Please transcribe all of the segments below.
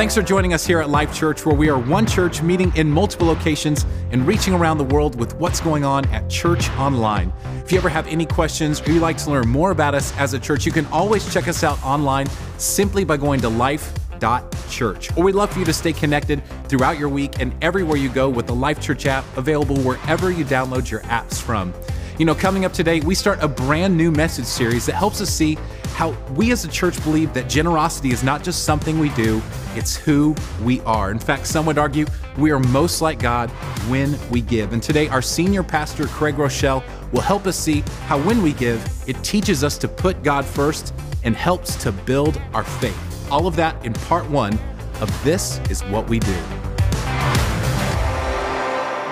Thanks for joining us here at Life Church, where we are one church meeting in multiple locations and reaching around the world with what's going on at Church Online. If you ever have any questions or you'd like to learn more about us as a church, you can always check us out online simply by going to life.church. Or we'd love for you to stay connected throughout your week and everywhere you go with the Life Church app available wherever you download your apps from. You know, coming up today, we start a brand new message series that helps us see how we as a church believe that generosity is not just something we do, it's who we are. In fact, some would argue we are most like God when we give. And today, our senior pastor, Craig Groeschel, will help us see how when we give, it teaches us to put God first and helps to build our faith. All of that in part one of This is What We Do.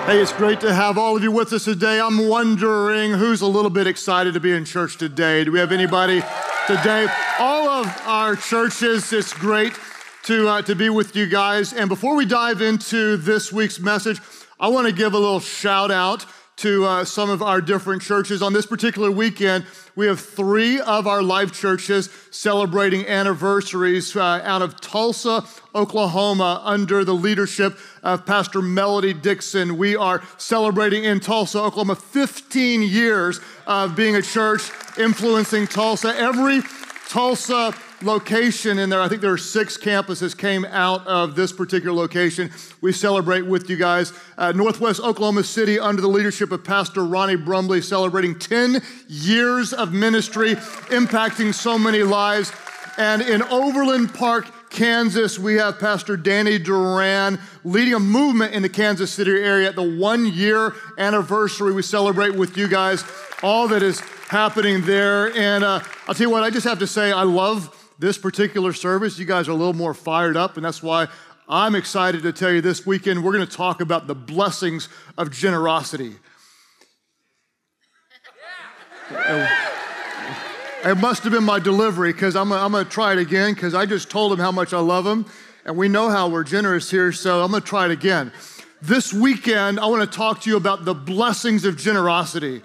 Hey, it's great to have all of you with us today. I'm wondering who's a little bit excited to be in church today. Do we have anybody today? All of our churches, it's great to, uh, to be with you guys. And before we dive into this week's message, I want to give a little shout out to uh, some of our different churches. On this particular weekend, we have three of our life churches celebrating anniversaries uh, out of Tulsa, Oklahoma, under the leadership of Pastor Melody Dixon. We are celebrating in Tulsa, Oklahoma, 15 years of being a church influencing Tulsa. Every Tulsa location in there. I think there are six campuses came out of this particular location. We celebrate with you guys. Uh, Northwest Oklahoma City, under the leadership of Pastor Ronnie Brumley, celebrating 10 years of ministry, impacting so many lives. And in Overland Park, Kansas, we have Pastor Danny Duran leading a movement in the Kansas City area at the one year anniversary. We celebrate with you guys all that is happening there. And uh, I'll tell you what, I just have to say, I love this particular service, you guys are a little more fired up, and that's why I'm excited to tell you this weekend we're going to talk about the blessings of generosity. It must have been my delivery because I'm, I'm going to try it again because I just told him how much I love him. And we know how we're generous here, so I'm going to try it again. This weekend, I want to talk to you about the blessings of generosity.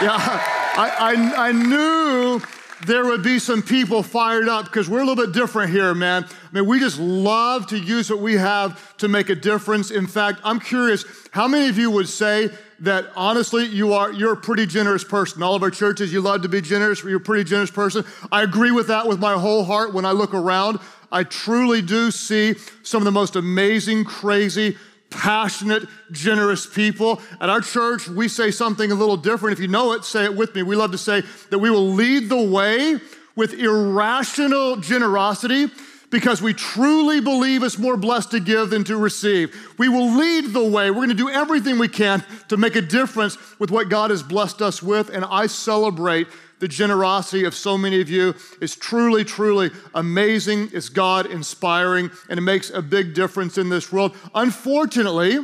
Yeah, I, I, I knew there would be some people fired up because we're a little bit different here, man. I mean, we just love to use what we have to make a difference. In fact, I'm curious, how many of you would say that honestly you are you're a pretty generous person? All of our churches, you love to be generous, you're a pretty generous person. I agree with that with my whole heart when I look around. I truly do see some of the most amazing, crazy, passionate, generous people. At our church, we say something a little different. If you know it, say it with me. We love to say that we will lead the way with irrational generosity because we truly believe it's more blessed to give than to receive. We will lead the way. We're going to do everything we can to make a difference with what God has blessed us with. And I celebrate the generosity of so many of you is truly, truly amazing. It's God inspiring, and it makes a big difference in this world. Unfortunately,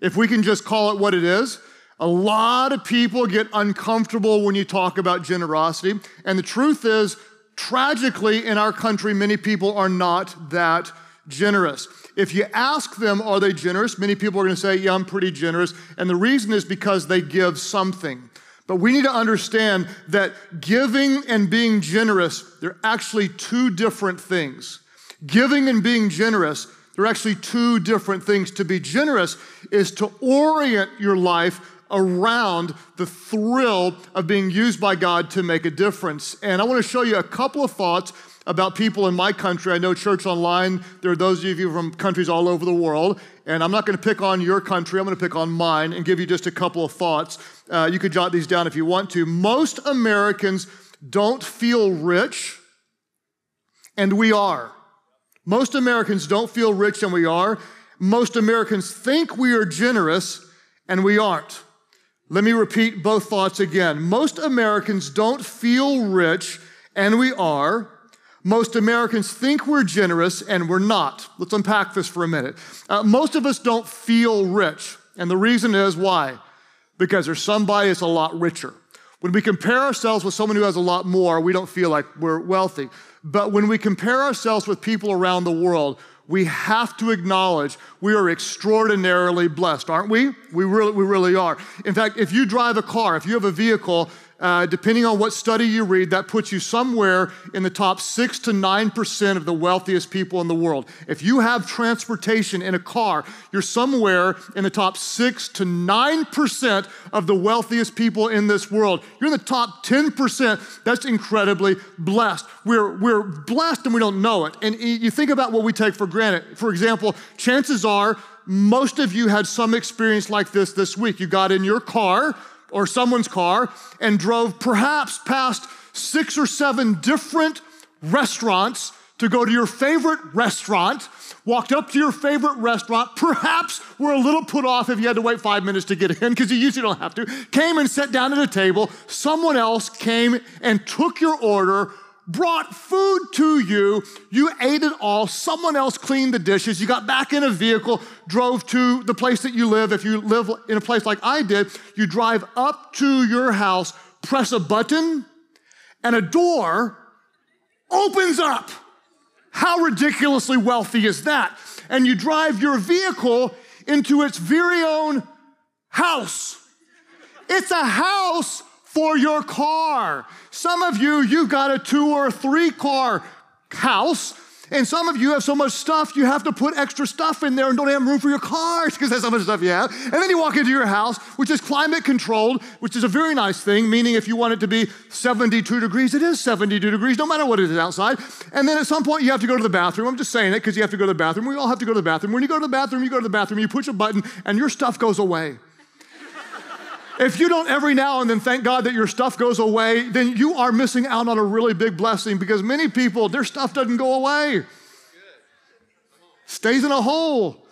if we can just call it what it is, a lot of people get uncomfortable when you talk about generosity. And the truth is, tragically, in our country, many people are not that generous. If you ask them, are they generous? Many people are going to say, yeah, I'm pretty generous. And the reason is because they give something. But we need to understand that giving and being generous, they're actually two different things. Giving and being generous, they're actually two different things. To be generous is to orient your life around the thrill of being used by God to make a difference. And I want to show you a couple of thoughts about people in my country. I know Church Online, there are those of you from countries all over the world, and I'm not going to pick on your country, I'm going to pick on mine and give you just a couple of thoughts. Uh, you could jot these down if you want to. Most Americans don't feel rich, and we are. Most Americans don't feel rich, and we are. Most Americans think we are generous, and we aren't. Let me repeat both thoughts again. Most Americans don't feel rich, and we are. Most Americans think we're generous and we're not. Let's unpack this for a minute. Uh, most of us don't feel rich. And the reason is why? Because there's somebody that's a lot richer. When we compare ourselves with someone who has a lot more, we don't feel like we're wealthy. But when we compare ourselves with people around the world, we have to acknowledge we are extraordinarily blessed, aren't we? We really, we really are. In fact, if you drive a car, if you have a vehicle, uh, depending on what study you read, that puts you somewhere in the top six to nine percent of the wealthiest people in the world. If you have transportation in a car, you're somewhere in the top six to nine percent of the wealthiest people in this world. You're in the top 10%. That's incredibly blessed. We're, we're blessed and we don't know it. And you think about what we take for granted. For example, chances are most of you had some experience like this this week. You got in your car or someone's car and drove perhaps past six or seven different restaurants to go to your favorite restaurant, walked up to your favorite restaurant, perhaps were a little put off if you had to wait five minutes to get in, because you usually don't have to, came and sat down at a table. Someone else came and took your order, brought food to you. You ate it all. Someone else cleaned the dishes. You got back in a vehicle, drove to the place that you live. If you live in a place like I did, you drive up to your house, press a button, and a door opens up. How ridiculously wealthy is that? And you drive your vehicle into its very own house. It's a house for your car. Some of you, you've got a two or three car house and some of you have so much stuff, you have to put extra stuff in there and don't have room for your cars because that's how much stuff you have. And then you walk into your house, which is climate controlled, which is a very nice thing, meaning if you want it to be 72 degrees, it is 72 degrees, no matter what it is outside. And then at some point, you have to go to the bathroom. I'm just saying it because you have to go to the bathroom. We all have to go to the bathroom. When you go to the bathroom, you go to the bathroom, you push a button, and your stuff goes away. If you don't every now and then thank God that your stuff goes away, then you are missing out on a really big blessing because many people, their stuff doesn't go away. Stays in a hole.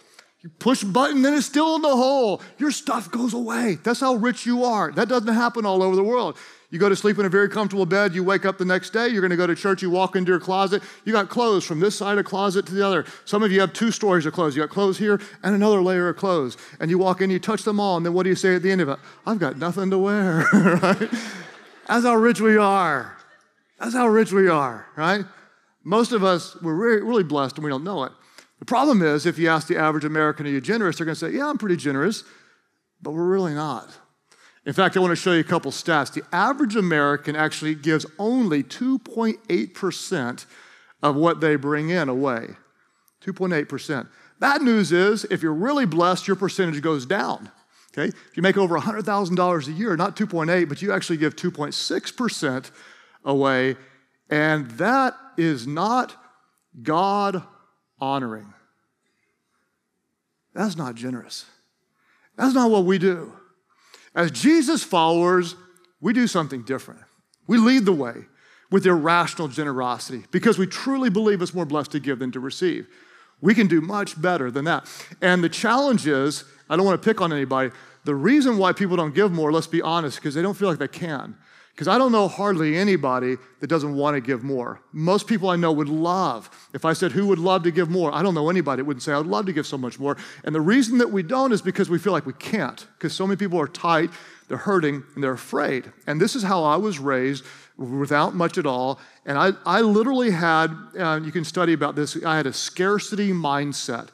You push button, then it's still in the hole. Your stuff goes away. That's how rich you are. That doesn't happen all over the world. You go to sleep in a very comfortable bed, you wake up the next day, you're gonna go to church, you walk into your closet, you got clothes from this side of closet to the other. Some of you have two stories of clothes. You got clothes here and another layer of clothes. And you walk in, you touch them all, and then what do you say at the end of it? I've got nothing to wear, right? That's how rich we are. That's how rich we are, right? Most of us, we're really, really blessed and we don't know it. The problem is, if you ask the average American, are you generous? They're gonna say, yeah, I'm pretty generous, but we're really not. In fact, I want to show you a couple stats. The average American actually gives only 2.8% of what they bring in away. 2.8%. Bad news is, if you're really blessed, your percentage goes down. Okay? If you make over $100,000 a year, not 2.8, but you actually give 2.6% away, and that is not God honoring. That's not generous. That's not what we do. As Jesus followers, we do something different. We lead the way with irrational generosity because we truly believe it's more blessed to give than to receive. We can do much better than that. And the challenge is I don't want to pick on anybody. The reason why people don't give more, let's be honest, because they don't feel like they can. Because I don't know hardly anybody that doesn't want to give more. Most people I know would love. If I said, Who would love to give more? I don't know anybody that wouldn't say, I would love to give so much more. And the reason that we don't is because we feel like we can't, because so many people are tight, they're hurting, and they're afraid. And this is how I was raised without much at all. And I, I literally had, uh, you can study about this, I had a scarcity mindset.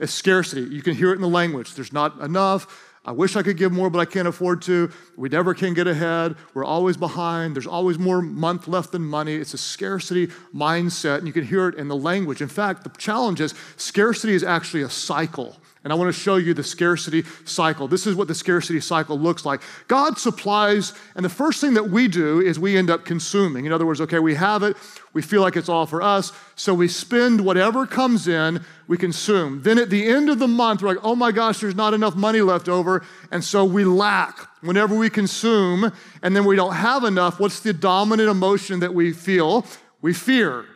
A scarcity. You can hear it in the language. There's not enough. I wish I could give more, but I can't afford to. We never can get ahead. We're always behind. There's always more month left than money. It's a scarcity mindset, and you can hear it in the language. In fact, the challenge is scarcity is actually a cycle. And I want to show you the scarcity cycle. This is what the scarcity cycle looks like. God supplies, and the first thing that we do is we end up consuming. In other words, okay, we have it, we feel like it's all for us, so we spend whatever comes in, we consume. Then at the end of the month, we're like, oh my gosh, there's not enough money left over, and so we lack. Whenever we consume and then we don't have enough, what's the dominant emotion that we feel? We fear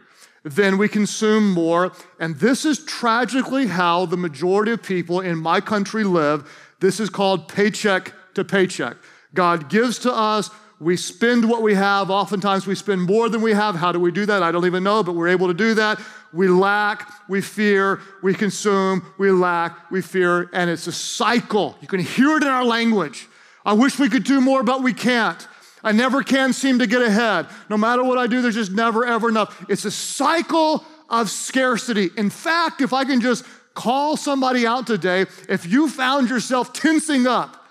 then we consume more. And this is tragically how the majority of people in my country live. This is called paycheck to paycheck. God gives to us, we spend what we have. Oftentimes we spend more than we have. How do we do that? I don't even know, but we're able to do that. We lack, we fear, we consume, we lack, we fear, and it's a cycle. You can hear it in our language. I wish we could do more, but we can't. I never can seem to get ahead. No matter what I do, there's just never, ever enough. It's a cycle of scarcity. In fact, if I can just call somebody out today, if you found yourself tensing up,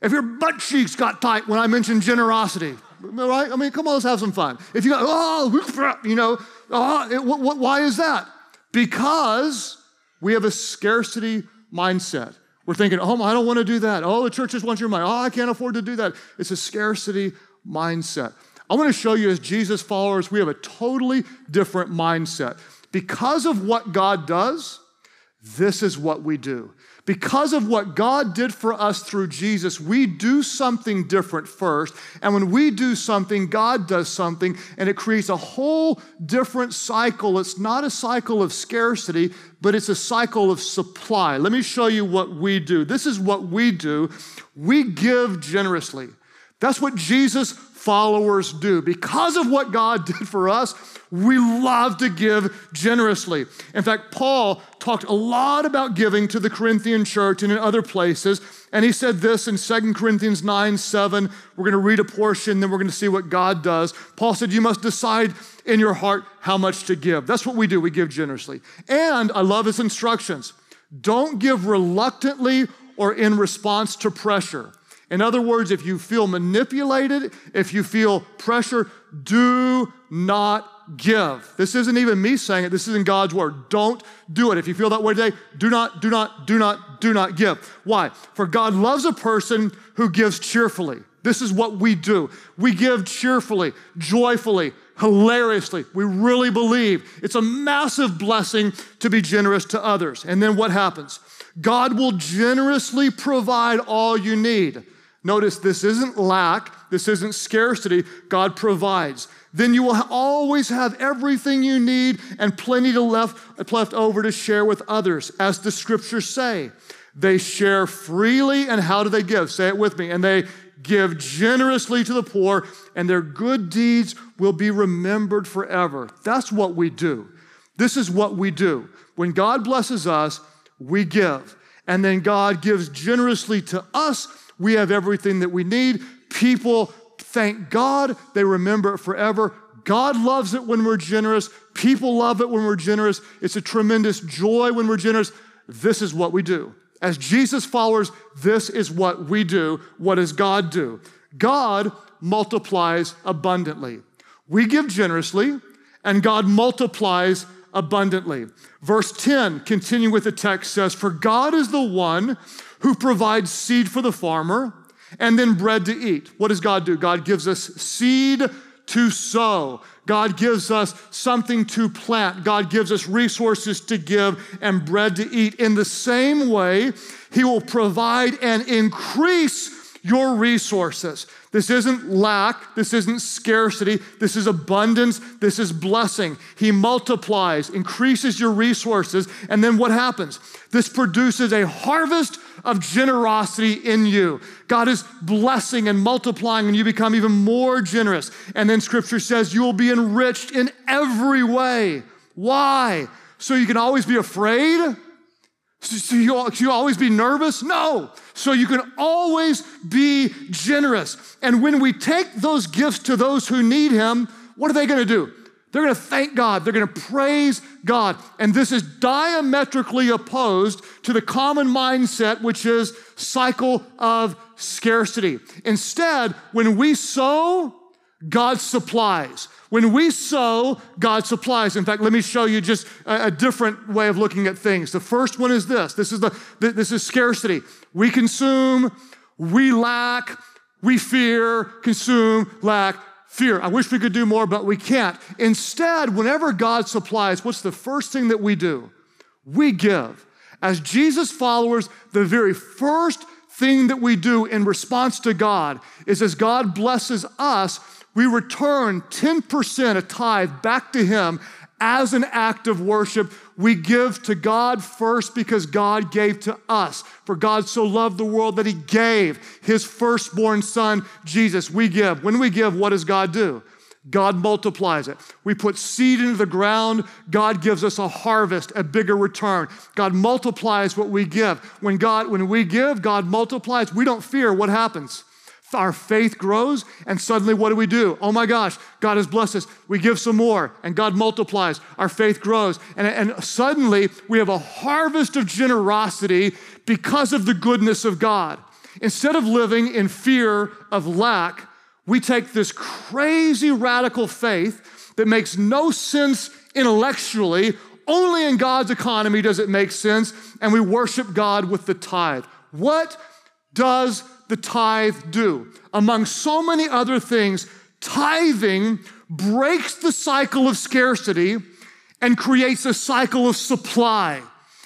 if your butt cheeks got tight when I mentioned generosity, right? I mean, come on, let's have some fun. If you got, oh, you know, oh, it, what, what, why is that? Because we have a scarcity mindset. We're thinking, oh, I don't want to do that. Oh, the church just wants your money. Oh, I can't afford to do that. It's a scarcity mindset. I want to show you as Jesus followers, we have a totally different mindset. Because of what God does, this is what we do. Because of what God did for us through Jesus, we do something different first. And when we do something, God does something, and it creates a whole different cycle. It's not a cycle of scarcity, but it's a cycle of supply. Let me show you what we do. This is what we do we give generously. That's what Jesus followers do. Because of what God did for us, we love to give generously. In fact, Paul talked a lot about giving to the Corinthian church and in other places. And he said this in 2 Corinthians 9 7. We're going to read a portion, then we're going to see what God does. Paul said, You must decide in your heart how much to give. That's what we do, we give generously. And I love his instructions don't give reluctantly or in response to pressure. In other words, if you feel manipulated, if you feel pressure, do not give. This isn't even me saying it, this is in God's word. Don't do it. If you feel that way today, do not, do not, do not, do not give. Why? For God loves a person who gives cheerfully. This is what we do. We give cheerfully, joyfully, hilariously. We really believe it's a massive blessing to be generous to others. And then what happens? God will generously provide all you need. Notice this isn't lack, this isn't scarcity. God provides. Then you will always have everything you need and plenty to left, left over to share with others, as the scriptures say. They share freely, and how do they give? Say it with me. And they give generously to the poor, and their good deeds will be remembered forever. That's what we do. This is what we do. When God blesses us, we give. And then God gives generously to us we have everything that we need. People thank God, they remember it forever. God loves it when we're generous. People love it when we're generous. It's a tremendous joy when we're generous. This is what we do. As Jesus followers, this is what we do. What does God do? God multiplies abundantly. We give generously, and God multiplies abundantly. Verse 10, continue with the text, says, For God is the one who provides seed for the farmer and then bread to eat. What does God do? God gives us seed to sow. God gives us something to plant. God gives us resources to give and bread to eat. In the same way, He will provide and increase your resources. This isn't lack. This isn't scarcity. This is abundance. This is blessing. He multiplies, increases your resources. And then what happens? This produces a harvest of generosity in you. God is blessing and multiplying, and you become even more generous. And then scripture says you will be enriched in every way. Why? So you can always be afraid? So you, you always be nervous? No. So you can always be generous. And when we take those gifts to those who need Him, what are they going to do? They're going to thank God. They're going to praise God. And this is diametrically opposed to the common mindset, which is cycle of scarcity. Instead, when we sow, God supplies. When we sow, God supplies. In fact, let me show you just a, a, different way of looking at things. The first one is this. This is the this is scarcity. We consume, we lack, we fear, consume, lack, fear. I wish we could do more, but we can't. Instead, whenever God supplies, what's the first thing that we do? We give. As Jesus followers, the very first thing that we do in response to God is as God blesses us, we return 10% a tithe back to Him as an act of worship. We give to God first because God gave to us. For God so loved the world that He gave His firstborn Son, Jesus. We give. When we give, what does God do? God multiplies it. We put seed into the ground, God gives us a harvest, a bigger return. God multiplies what we give. When God when we give, God multiplies. We don't fear what happens our faith grows, and suddenly what do we do? Oh my gosh, God has blessed us. We give some more, and God multiplies. Our faith grows, and, and suddenly we have a harvest of generosity because of the goodness of God. Instead of living in fear of lack, we take this crazy radical faith that makes no sense intellectually, only in God's economy does it make sense, and we worship God with the tithe. What does the tithe do? Among so many other things, tithing breaks the cycle of scarcity and creates a cycle of supply.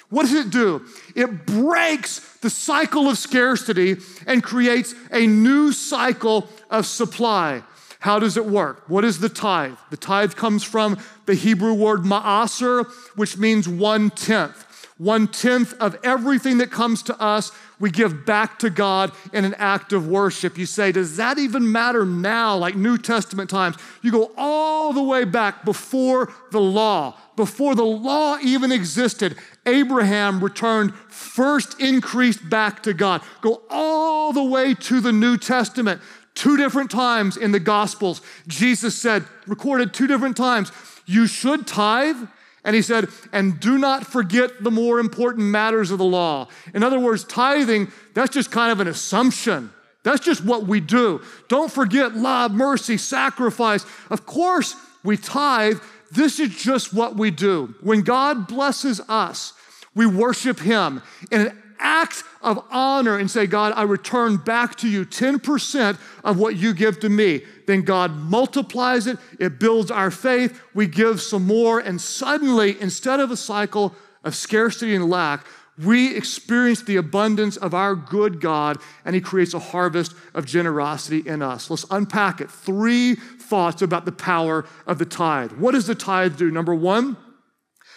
What does it do? It breaks the cycle of scarcity and creates a new cycle of supply. How does it work? What is the tithe? The tithe comes from the Hebrew word ma'aser, which means one tenth. One tenth of everything that comes to us, we give back to God in an act of worship. You say, does that even matter now, like New Testament times? You go all the way back before the law. Before the law even existed, Abraham returned first increased back to God. Go all the way to the New Testament. Two different times in the Gospels, Jesus said, recorded two different times, you should tithe and he said, and do not forget the more important matters of the law. In other words, tithing, that's just kind of an assumption. That's just what we do. Don't forget love, mercy, sacrifice. Of course, we tithe. This is just what we do. When God blesses us, we worship Him in an act of honor and say, God, I return back to you 10% of what you give to me. Then God multiplies it, it builds our faith, we give some more, and suddenly, instead of a cycle of scarcity and lack, we experience the abundance of our good God, and He creates a harvest of generosity in us. Let's unpack it. Three thoughts about the power of the tithe. What does the tithe do? Number one,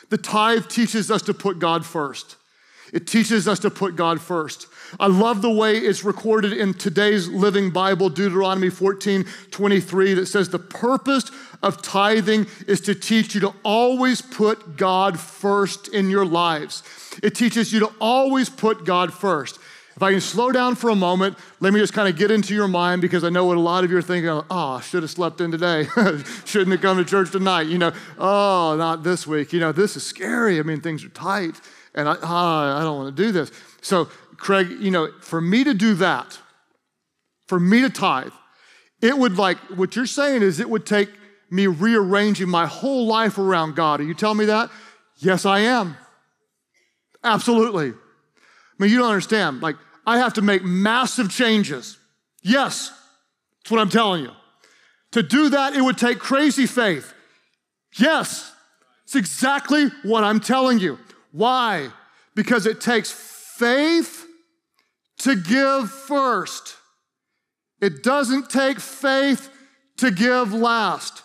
the tithe teaches us to put God first. It teaches us to put God first. I love the way it's recorded in today's Living Bible, Deuteronomy 14 23, that says the purpose of tithing is to teach you to always put God first in your lives. It teaches you to always put God first. If I can slow down for a moment, let me just kind of get into your mind because I know what a lot of you are thinking. Oh, I should have slept in today. Shouldn't have come to church tonight. You know, oh, not this week. You know, this is scary. I mean, things are tight and I, oh, I don't want to do this. So, Craig, you know, for me to do that, for me to tithe, it would like, what you're saying is it would take me rearranging my whole life around God. Are you telling me that? Yes, I am. Absolutely. I mean, you don't understand. Like, I have to make massive changes. Yes, that's what I'm telling you. To do that, it would take crazy faith. Yes, it's exactly what I'm telling you. Why? Because it takes faith to give first. It doesn't take faith to give last.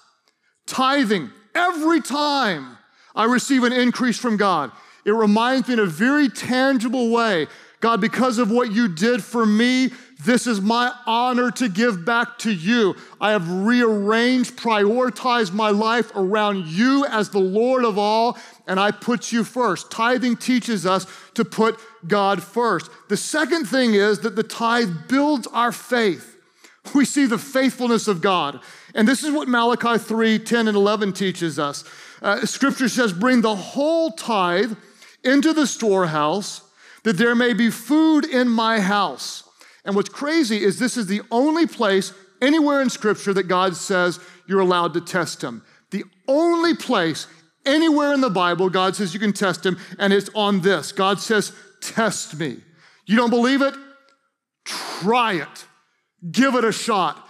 Tithing, every time I receive an increase from God, it reminds me in a very tangible way God, because of what you did for me, this is my honor to give back to you. I have rearranged, prioritized my life around you as the Lord of all, and I put you first. Tithing teaches us to put God first. The second thing is that the tithe builds our faith. We see the faithfulness of God. And this is what Malachi 3 10 and 11 teaches us. Uh, scripture says, Bring the whole tithe into the storehouse, that there may be food in my house. And what's crazy is this is the only place anywhere in Scripture that God says you're allowed to test Him. The only place anywhere in the Bible God says you can test Him, and it's on this God says, Test me. You don't believe it? Try it. Give it a shot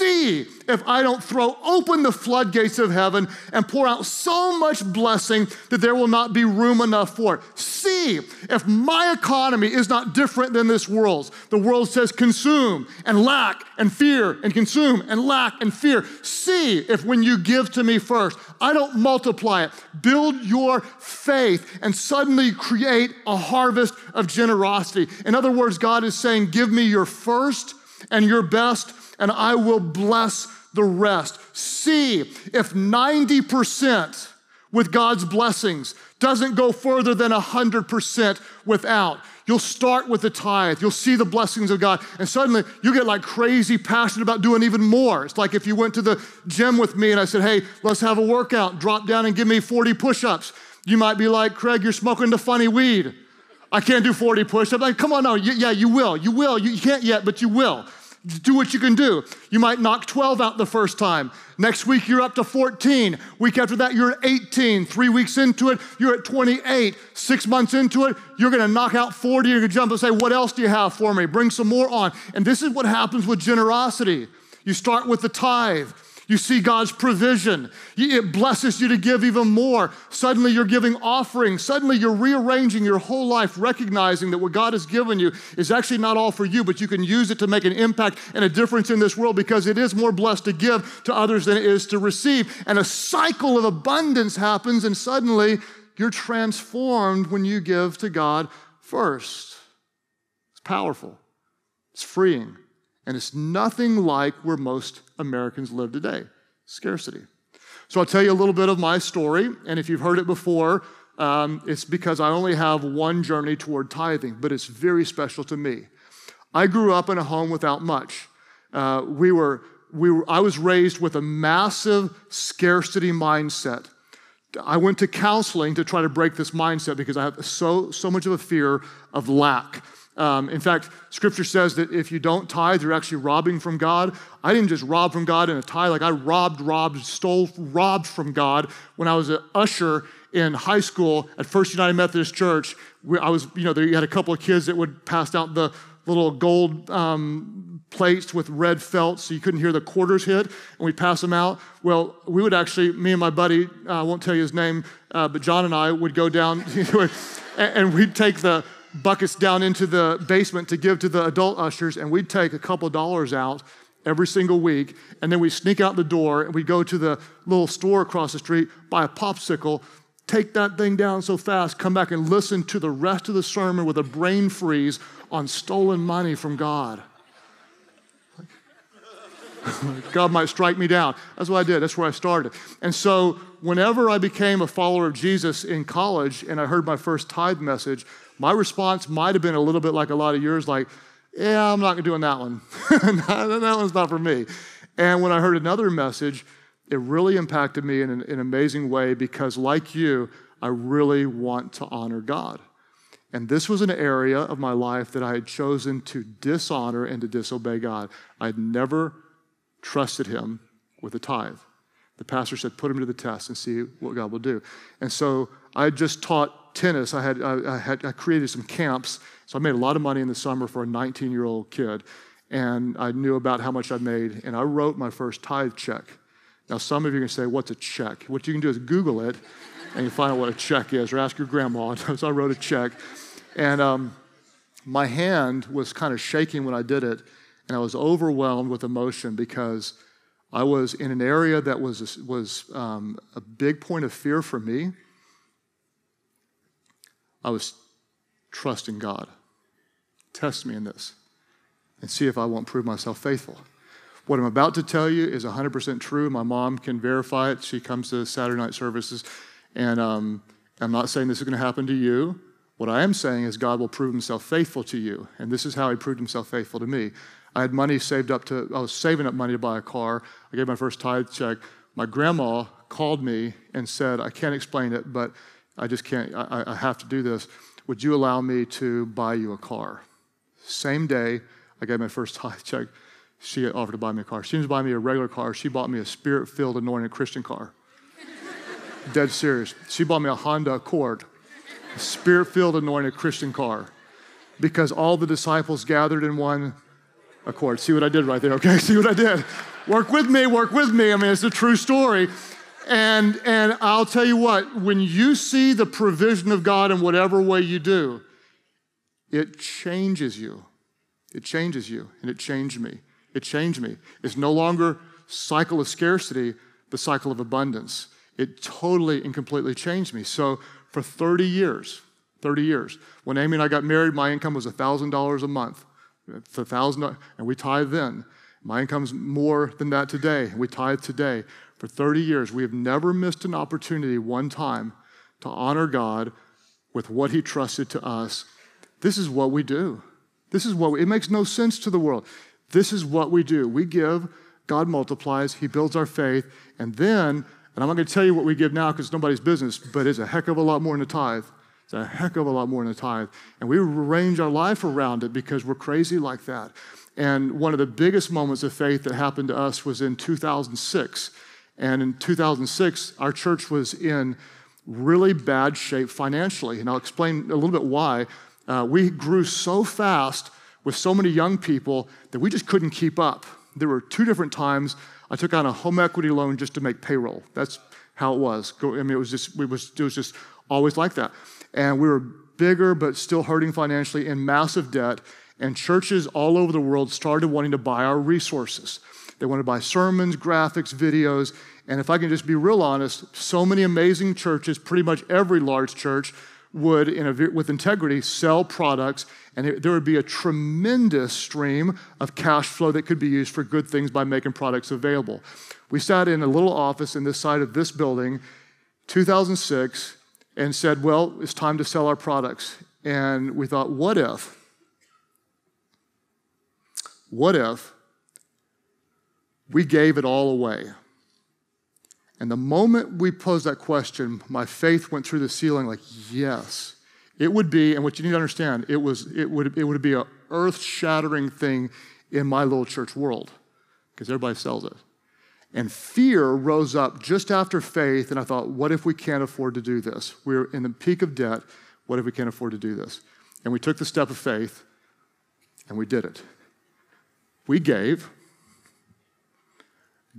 see if I don't throw open the floodgates of heaven and pour out so much blessing that there will not be room enough for it. See if my economy is not different than this world's. The world says consume and lack and fear and consume and lack and fear. See if when you give to me first, I don't multiply it. Build your faith and suddenly create a harvest of generosity. In other words, God is saying, Give me your first and your best and I will bless the rest. See if 90% with God's blessings doesn't go further than 100% without. You'll start with the tithe. You'll see the blessings of God. And suddenly you get like crazy passionate about doing even more. It's like if you went to the gym with me and I said, hey, let's have a workout. Drop down and give me 40 push ups. You might be like, Craig, you're smoking the funny weed. I can't do 40 push ups. Like, come on, no. yeah, you will. You will. You can't yet, but you will. Do what you can do. You might knock 12 out the first time. Next week, you're up to 14. Week after that, you're at 18. Three weeks into it, you're at 28. Six months into it, you're gonna knock out 40. You're gonna jump and say, What else do you have for me? Bring some more on. And this is what happens with generosity. You start with the tithe. You see God's provision. It blesses you to give even more. Suddenly you're giving offerings. Suddenly you're rearranging your whole life, recognizing that what God has given you is actually not all for you, but you can use it to make an impact and a difference in this world because it is more blessed to give to others than it is to receive. And a cycle of abundance happens, and suddenly you're transformed when you give to God first. It's powerful, it's freeing. And it's nothing like where most Americans live today scarcity. So I'll tell you a little bit of my story. And if you've heard it before, um, it's because I only have one journey toward tithing, but it's very special to me. I grew up in a home without much. Uh, we were, we were, I was raised with a massive scarcity mindset. I went to counseling to try to break this mindset because I have so, so much of a fear of lack. Um, in fact, scripture says that if you don't tithe, you're actually robbing from God. I didn't just rob from God in a tithe, like I robbed, robbed, stole, robbed from God when I was an usher in high school at First United Methodist Church. I was, you know, you had a couple of kids that would pass out the little gold um, plates with red felt so you couldn't hear the quarters hit, and we'd pass them out. Well, we would actually, me and my buddy, uh, I won't tell you his name, uh, but John and I would go down and we'd take the buckets down into the basement to give to the adult ushers, and we'd take a couple dollars out every single week, and then we sneak out the door and we go to the little store across the street, buy a popsicle, take that thing down so fast, come back and listen to the rest of the sermon with a brain freeze on stolen money from God. God might strike me down. That's what I did. That's where I started. And so, whenever I became a follower of Jesus in college and I heard my first tithe message, my response might have been a little bit like a lot of yours, like, yeah, I'm not doing that one. that one's not for me. And when I heard another message, it really impacted me in an, an amazing way because, like you, I really want to honor God. And this was an area of my life that I had chosen to dishonor and to disobey God. I had never trusted Him with a tithe. The pastor said, put him to the test and see what God will do. And so I just taught tennis, I had, I, I, had, I created some camps. So I made a lot of money in the summer for a 19 year old kid. And I knew about how much I made. And I wrote my first tithe check. Now, some of you can say, What's a check? What you can do is Google it and you find out what a check is, or ask your grandma. so I wrote a check. And um, my hand was kind of shaking when I did it. And I was overwhelmed with emotion because I was in an area that was, was um, a big point of fear for me. I was trusting God. Test me in this and see if I won't prove myself faithful. What I'm about to tell you is 100% true. My mom can verify it. She comes to Saturday night services. And um, I'm not saying this is going to happen to you. What I am saying is God will prove himself faithful to you. And this is how he proved himself faithful to me. I had money saved up to, I was saving up money to buy a car. I gave my first tithe check. My grandma called me and said, I can't explain it, but I just can't, I, I have to do this. Would you allow me to buy you a car? Same day, I gave my first tithe check. She offered to buy me a car. She didn't buy me a regular car. She bought me a spirit filled, anointed Christian car. Dead serious. She bought me a Honda Accord, a spirit filled, anointed Christian car, because all the disciples gathered in one accord. See what I did right there, okay? See what I did? Work with me, work with me. I mean, it's a true story. And, and I'll tell you what, when you see the provision of God in whatever way you do, it changes you. It changes you, and it changed me. It changed me. It's no longer cycle of scarcity, the cycle of abundance. It totally and completely changed me. So for 30 years, 30 years, when Amy and I got married, my income was $1,000 a month. It's a thousand, and we tithe then. My income's more than that today. And we tithe today. For 30 years, we have never missed an opportunity one time to honor God with what He trusted to us. This is what we do. This is what we, it makes no sense to the world. This is what we do. We give, God multiplies, He builds our faith, and then, and I'm not going to tell you what we give now because it's nobody's business, but it's a heck of a lot more than a tithe. It's a heck of a lot more than a tithe. And we arrange our life around it because we're crazy like that. And one of the biggest moments of faith that happened to us was in 2006. And in 2006, our church was in really bad shape financially. And I'll explain a little bit why. Uh, we grew so fast with so many young people that we just couldn't keep up. There were two different times I took on a home equity loan just to make payroll. That's how it was. I mean, it was just, it was, it was just always like that. And we were bigger, but still hurting financially in massive debt. And churches all over the world started wanting to buy our resources. They want to buy sermons, graphics, videos. And if I can just be real honest, so many amazing churches, pretty much every large church, would, in a, with integrity, sell products, and it, there would be a tremendous stream of cash flow that could be used for good things by making products available. We sat in a little office in this side of this building, 2006, and said, Well, it's time to sell our products. And we thought, What if? What if we gave it all away? And the moment we posed that question, my faith went through the ceiling like, yes. It would be, and what you need to understand, it, was, it, would, it would be an earth shattering thing in my little church world because everybody sells it. And fear rose up just after faith, and I thought, what if we can't afford to do this? We're in the peak of debt. What if we can't afford to do this? And we took the step of faith, and we did it. We gave,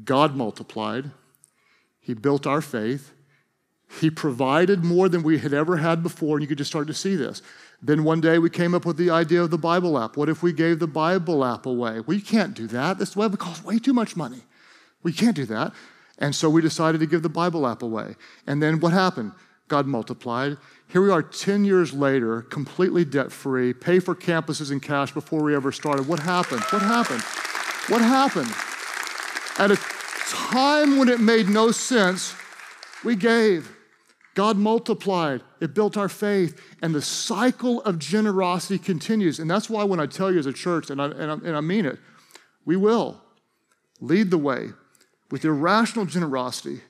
God multiplied, He built our faith, He provided more than we had ever had before, and you could just start to see this. Then one day we came up with the idea of the Bible app. What if we gave the Bible app away? We can't do that. This web costs way too much money. We can't do that. And so we decided to give the Bible app away. And then what happened? God multiplied. Here we are 10 years later, completely debt free, pay for campuses in cash before we ever started. What happened? What happened? What happened? At a time when it made no sense, we gave. God multiplied. It built our faith. And the cycle of generosity continues. And that's why when I tell you as a church, and I, and I, and I mean it, we will lead the way with irrational generosity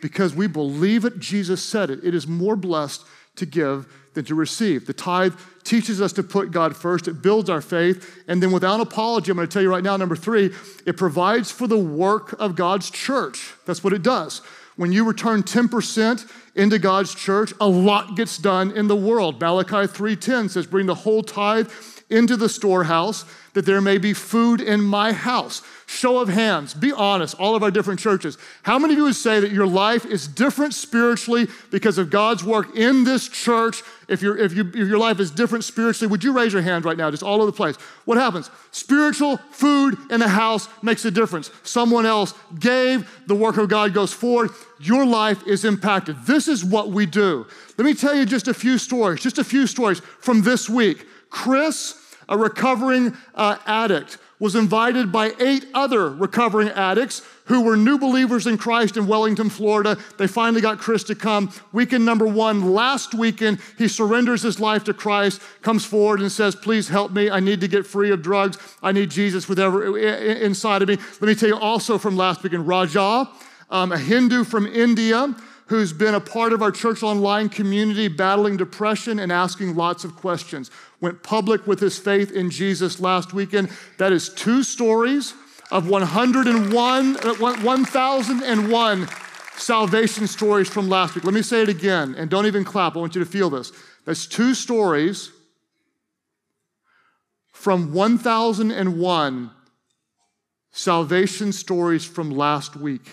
because we believe it. Jesus said it. It is more blessed to give than to receive. The tithe teaches us to put God first, it builds our faith. And then, without apology, I'm going to tell you right now, number three, it provides for the work of God's church. That's what it does. When you return 10% into God's church, a lot gets done in the world. Malachi 3:10 says, "Bring the whole tithe into the storehouse, that there may be food in my house." Show of hands, be honest, all of our different churches. How many of you would say that your life is different spiritually because of God's work in this church? If, you if, you, if your life is different spiritually, would you raise your hand right now, just all over the place? What happens? Spiritual food in the house makes a difference. Someone else gave, the work of God goes forward. Your life is impacted. This is what we do. Let me tell you just a few stories, just a few stories from this week. Chris, a recovering uh, addict, was invited by eight other recovering addicts who were new believers in Christ in Wellington, Florida. They finally got Chris to come. Weekend number one, last weekend, he surrenders his life to Christ, comes forward and says, Please help me. I need to get free of drugs. I need Jesus with every, inside of me. Let me tell you also from last weekend, Raja, um, a Hindu from India who's been a part of our church online community battling depression and asking lots of questions. Went public with his faith in Jesus last weekend. That is two stories of 101, 1001 uh, salvation stories from last week. Let me say it again, and don't even clap. I want you to feel this. That's two stories from 1001 salvation stories from last week.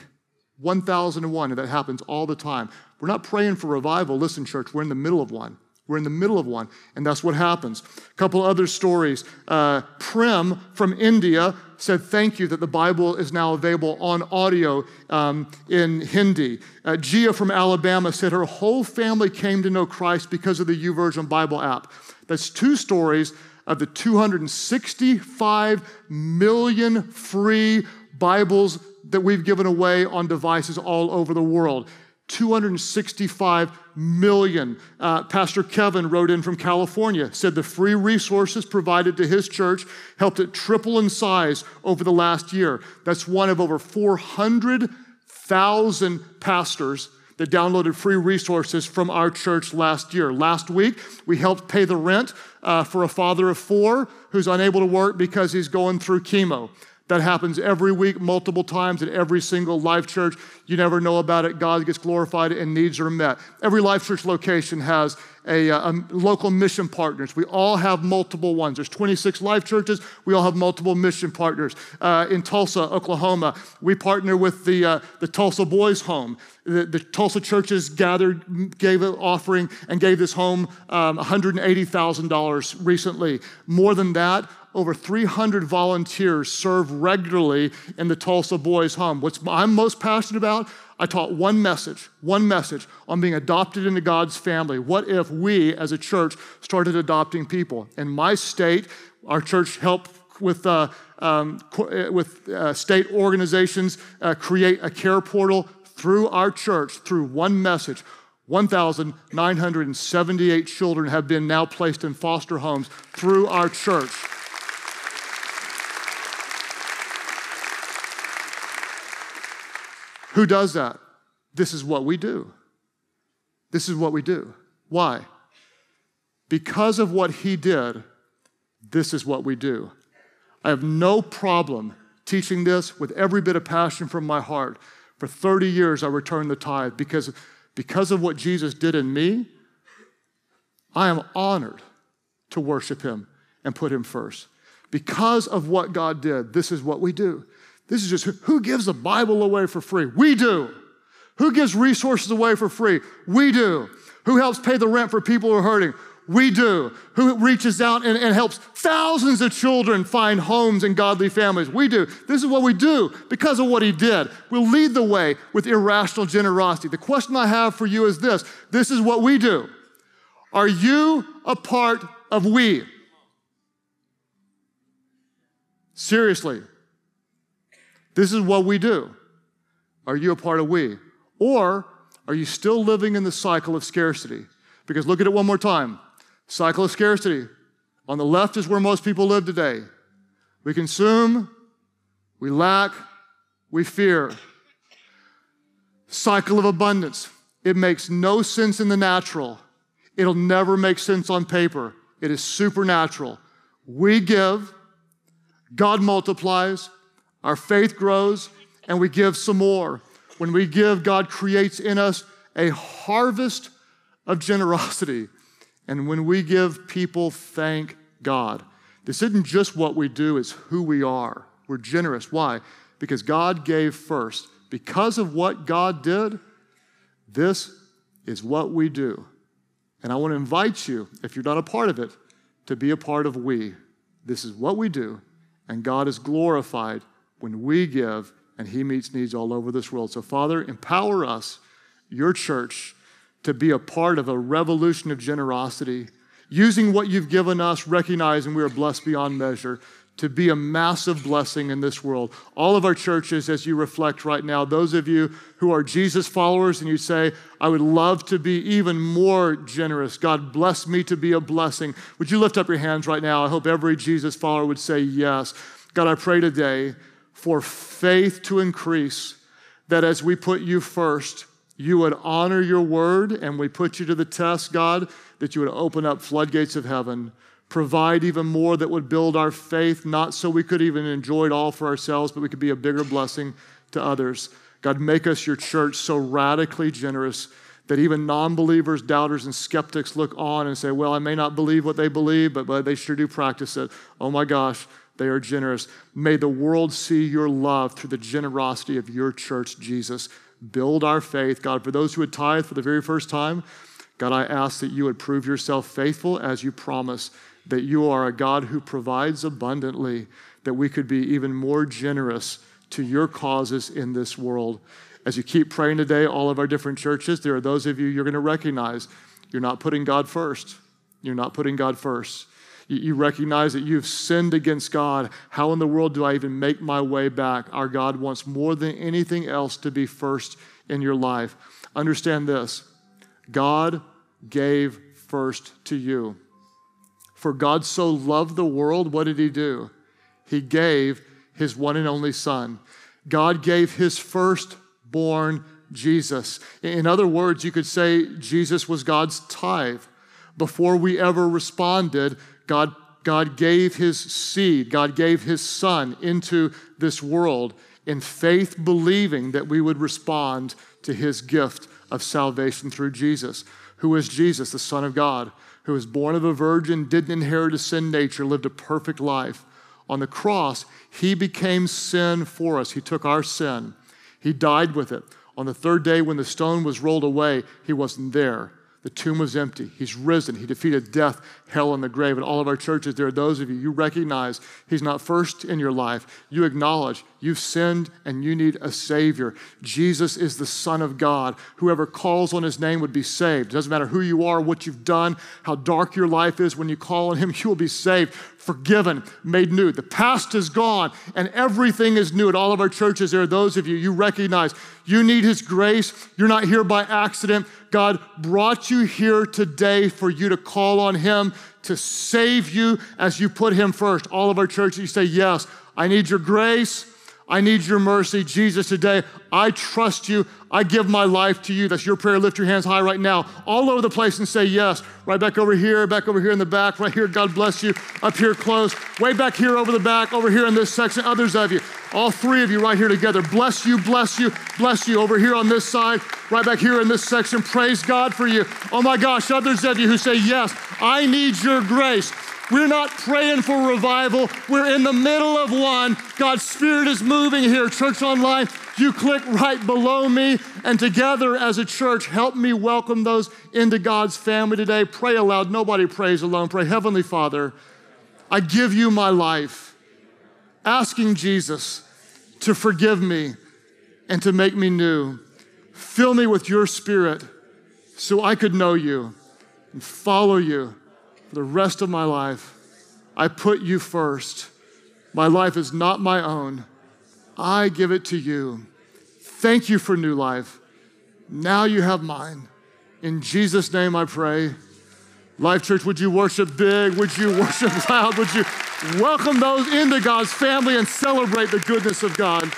1001, and that happens all the time. We're not praying for revival. Listen, church, we're in the middle of one. We're in the middle of one, and that's what happens. A couple other stories. Uh, Prem from India said, Thank you that the Bible is now available on audio um, in Hindi. Uh, Gia from Alabama said her whole family came to know Christ because of the YouVersion Bible app. That's two stories of the 265 million free Bibles that we've given away on devices all over the world. 265 million. Uh, Pastor Kevin wrote in from California, said the free resources provided to his church helped it triple in size over the last year. That's one of over 400,000 pastors that downloaded free resources from our church last year. Last week, we helped pay the rent uh, for a father of four who's unable to work because he's going through chemo. That happens every week, multiple times at every single life church. You never know about it. God gets glorified and needs are met. Every life church location has a, uh, a, local mission partners. We all have multiple ones. There's 26 life churches. We all have multiple mission partners. Uh, in Tulsa, Oklahoma, we partner with the, uh, the Tulsa Boys Home. The, the, Tulsa churches gathered, gave an offering, and gave this home um, $180,000 recently. More than that, over 300 volunteers serve regularly in the Tulsa Boys Home. What I'm most passionate about, I taught one message, one message on being adopted into God's family. What if we as a church started adopting people? In my state, our church helped with, uh, um, uh, with uh, state organizations uh, create a care portal through our church through one message. 1,978 children have been now placed in foster homes through our church. Who does that? This is what we do. This is what we do. Why? Because of what he did, this is what we do. I have no problem teaching this with every bit of passion from my heart. For 30 years, I returned the tithe because, because of what Jesus did in me. I am honored to worship him and put him first. Because of what God did, this is what we do. This is just who gives the Bible away for free? We do. Who gives resources away for free? We do. Who helps pay the rent for people who are hurting? We do. Who reaches out and, and, helps thousands of children find homes and godly families? We do. This is what we do because of what he did. We'll lead the way with irrational generosity. The question I have for you is this this is what we do. Are you a part of we? Seriously, this is what we do. Are you a part of we? Or are you still living in the cycle of scarcity? Because look at it one more time cycle of scarcity. On the left is where most people live today. We consume, we lack, we fear. Cycle of abundance. It makes no sense in the natural. It'll never make sense on paper. It is supernatural. We give, God multiplies, our faith grows, and we give some more. When we give, God creates in us a harvest of generosity. And when we give, people thank God. This isn't just what we do, it's who we are. We're generous. Why? Because God gave first. Because of what God did, this is what we do. And I want to invite you, if you're not a part of it, to be a part of we. This is what we do, and God is glorified when we give and He meets needs all over this world. So, Father, empower us, your church, to be a part of a revolution of generosity, using what you've given us, recognizing we are blessed beyond measure, to be a massive blessing in this world. All of our churches, as you reflect right now, those of you who are Jesus followers and you say, I would love to be even more generous. God bless me to be a blessing. Would you lift up your hands right now? I hope every Jesus follower would say yes. God, I pray today for faith to increase, that as we put you first, you would honor your word and we put you to the test, God, that you would open up floodgates of heaven, provide even more that would build our faith, not so we could even enjoy it all for ourselves, but we could be a bigger blessing to others. God, make us your church so radically generous that even non believers, doubters, and skeptics look on and say, Well, I may not believe what they believe, but, but they sure do practice it. Oh my gosh, they are generous. May the world see your love through the generosity of your church, Jesus. Build our faith. God, for those who would tithe for the very first time, God, I ask that you would prove yourself faithful as you promise, that you are a God who provides abundantly, that we could be even more generous to your causes in this world. As you keep praying today, all of our different churches, there are those of you you're going to recognize you're not putting God first. You're not putting God first. You recognize that you've sinned against God. How in the world do I even make my way back? Our God wants more than anything else to be first in your life. Understand this God gave first to you. For God so loved the world, what did He do? He gave His one and only Son. God gave His firstborn Jesus. In other words, you could say Jesus was God's tithe. Before we ever responded, God, God gave his seed, God gave his son into this world in faith, believing that we would respond to his gift of salvation through Jesus. Who is Jesus, the Son of God, who was born of a virgin, didn't inherit a sin nature, lived a perfect life. On the cross, he became sin for us. He took our sin, he died with it. On the third day, when the stone was rolled away, he wasn't there. The tomb was empty. He's risen. He defeated death, hell, and the grave. In all of our churches, there are those of you, you recognize He's not first in your life. You acknowledge you've sinned and you need a Savior. Jesus is the Son of God. Whoever calls on His name would be saved. It doesn't matter who you are, what you've done, how dark your life is. When you call on Him, you will be saved, forgiven, made new. The past is gone and everything is new. At all of our churches, there are those of you, you recognize you need His grace. You're not here by accident. God brought you here today for you to call on Him to save you as you put Him first. All of our churches, you say, Yes, I need your grace. I need your mercy. Jesus, today, I trust you. I give my life to you. That's your prayer. Lift your hands high right now, all over the place, and say yes. Right back over here, back over here in the back, right here. God bless you. Up here close. Way back here over the back, over here in this section. Others of you. All three of you right here together. Bless you, bless you, bless you. Over here on this side, right back here in this section. Praise God for you. Oh my gosh, others of you who say, Yes, I need your grace. We're not praying for revival. We're in the middle of one. God's Spirit is moving here. Church Online, you click right below me. And together as a church, help me welcome those into God's family today. Pray aloud. Nobody prays alone. Pray, Heavenly Father, I give you my life, asking Jesus to forgive me and to make me new. Fill me with your Spirit so I could know you and follow you for the rest of my life. I put you first. My life is not my own. I give it to you. Thank you for new life. Now you have mine. In Jesus' name I pray. Life Church, would you worship big? Would you worship loud? Would you welcome those into God's family and celebrate the goodness of God?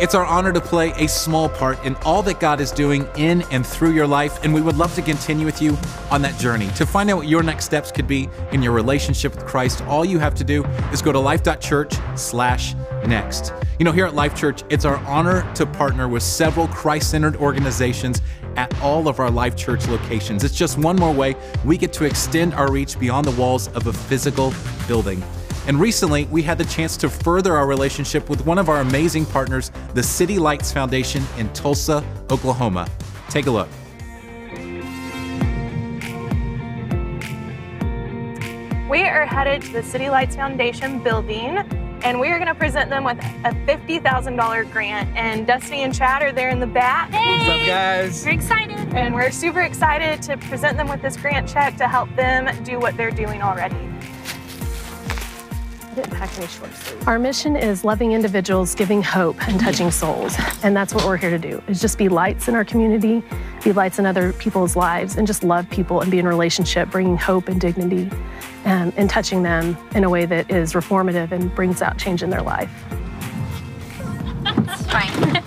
It's our honor to play a small part in all that God is doing in and through your life, and we would love to continue with you on that journey. To find out what your next steps could be in your relationship with Christ, all you have to do is go to life.church slash next. You know, here at Life Church, it's our honor to partner with several Christ centered organizations at all of our Life Church locations. It's just one more way we get to extend our reach beyond the walls of a physical building. And recently, we had the chance to further our relationship with one of our amazing partners, the City Lights Foundation in Tulsa, Oklahoma. Take a look. We are headed to the City Lights Foundation building and we are going to present them with a $50,000 grant. And Dusty and Chad are there in the back. Hey! What's up, guys? We're excited. And we're super excited to present them with this grant check to help them do what they're doing already Our mission is loving individuals, giving hope, and touching souls. And that's what we're here to do, is just be lights in our community, be lights in other people's lives, and just love people and be in relationship, bringing hope and dignity, and, and touching them in a way that is reformative and brings out change in their life. fine.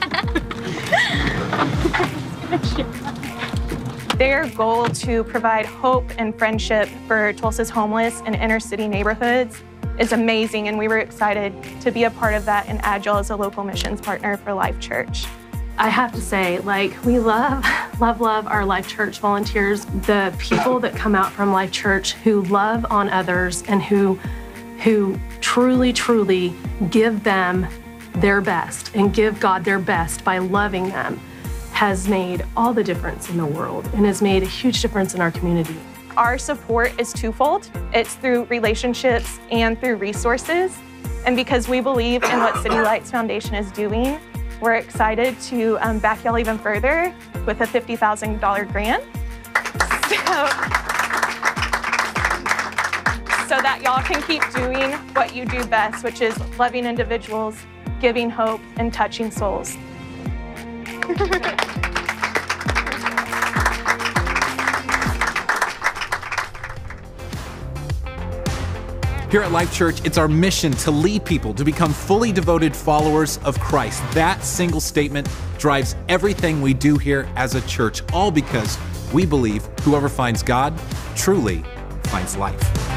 Their goal to provide hope and friendship for Tulsa's homeless and inner city neighborhoods is amazing, and we were excited to be a part of that and Agile as a local missions partner for Life Church. I have to say, like, we love, love, love our Life Church volunteers, the people that come out from Life Church who love on others and who, who truly, truly give them their best and give God their best by loving them has made all the difference in the world and has made a huge difference in our community. Our support is twofold it's through relationships and through resources. And because we believe in what City Lights Foundation is doing, we're excited to um, back y'all even further with a $50,000 grant. So, so that y'all can keep doing what you do best, which is loving individuals, giving hope, and touching souls. Here at Life Church, it's our mission to lead people to become fully devoted followers of Christ. That single statement drives everything we do here as a church, all because we believe whoever finds God truly finds life.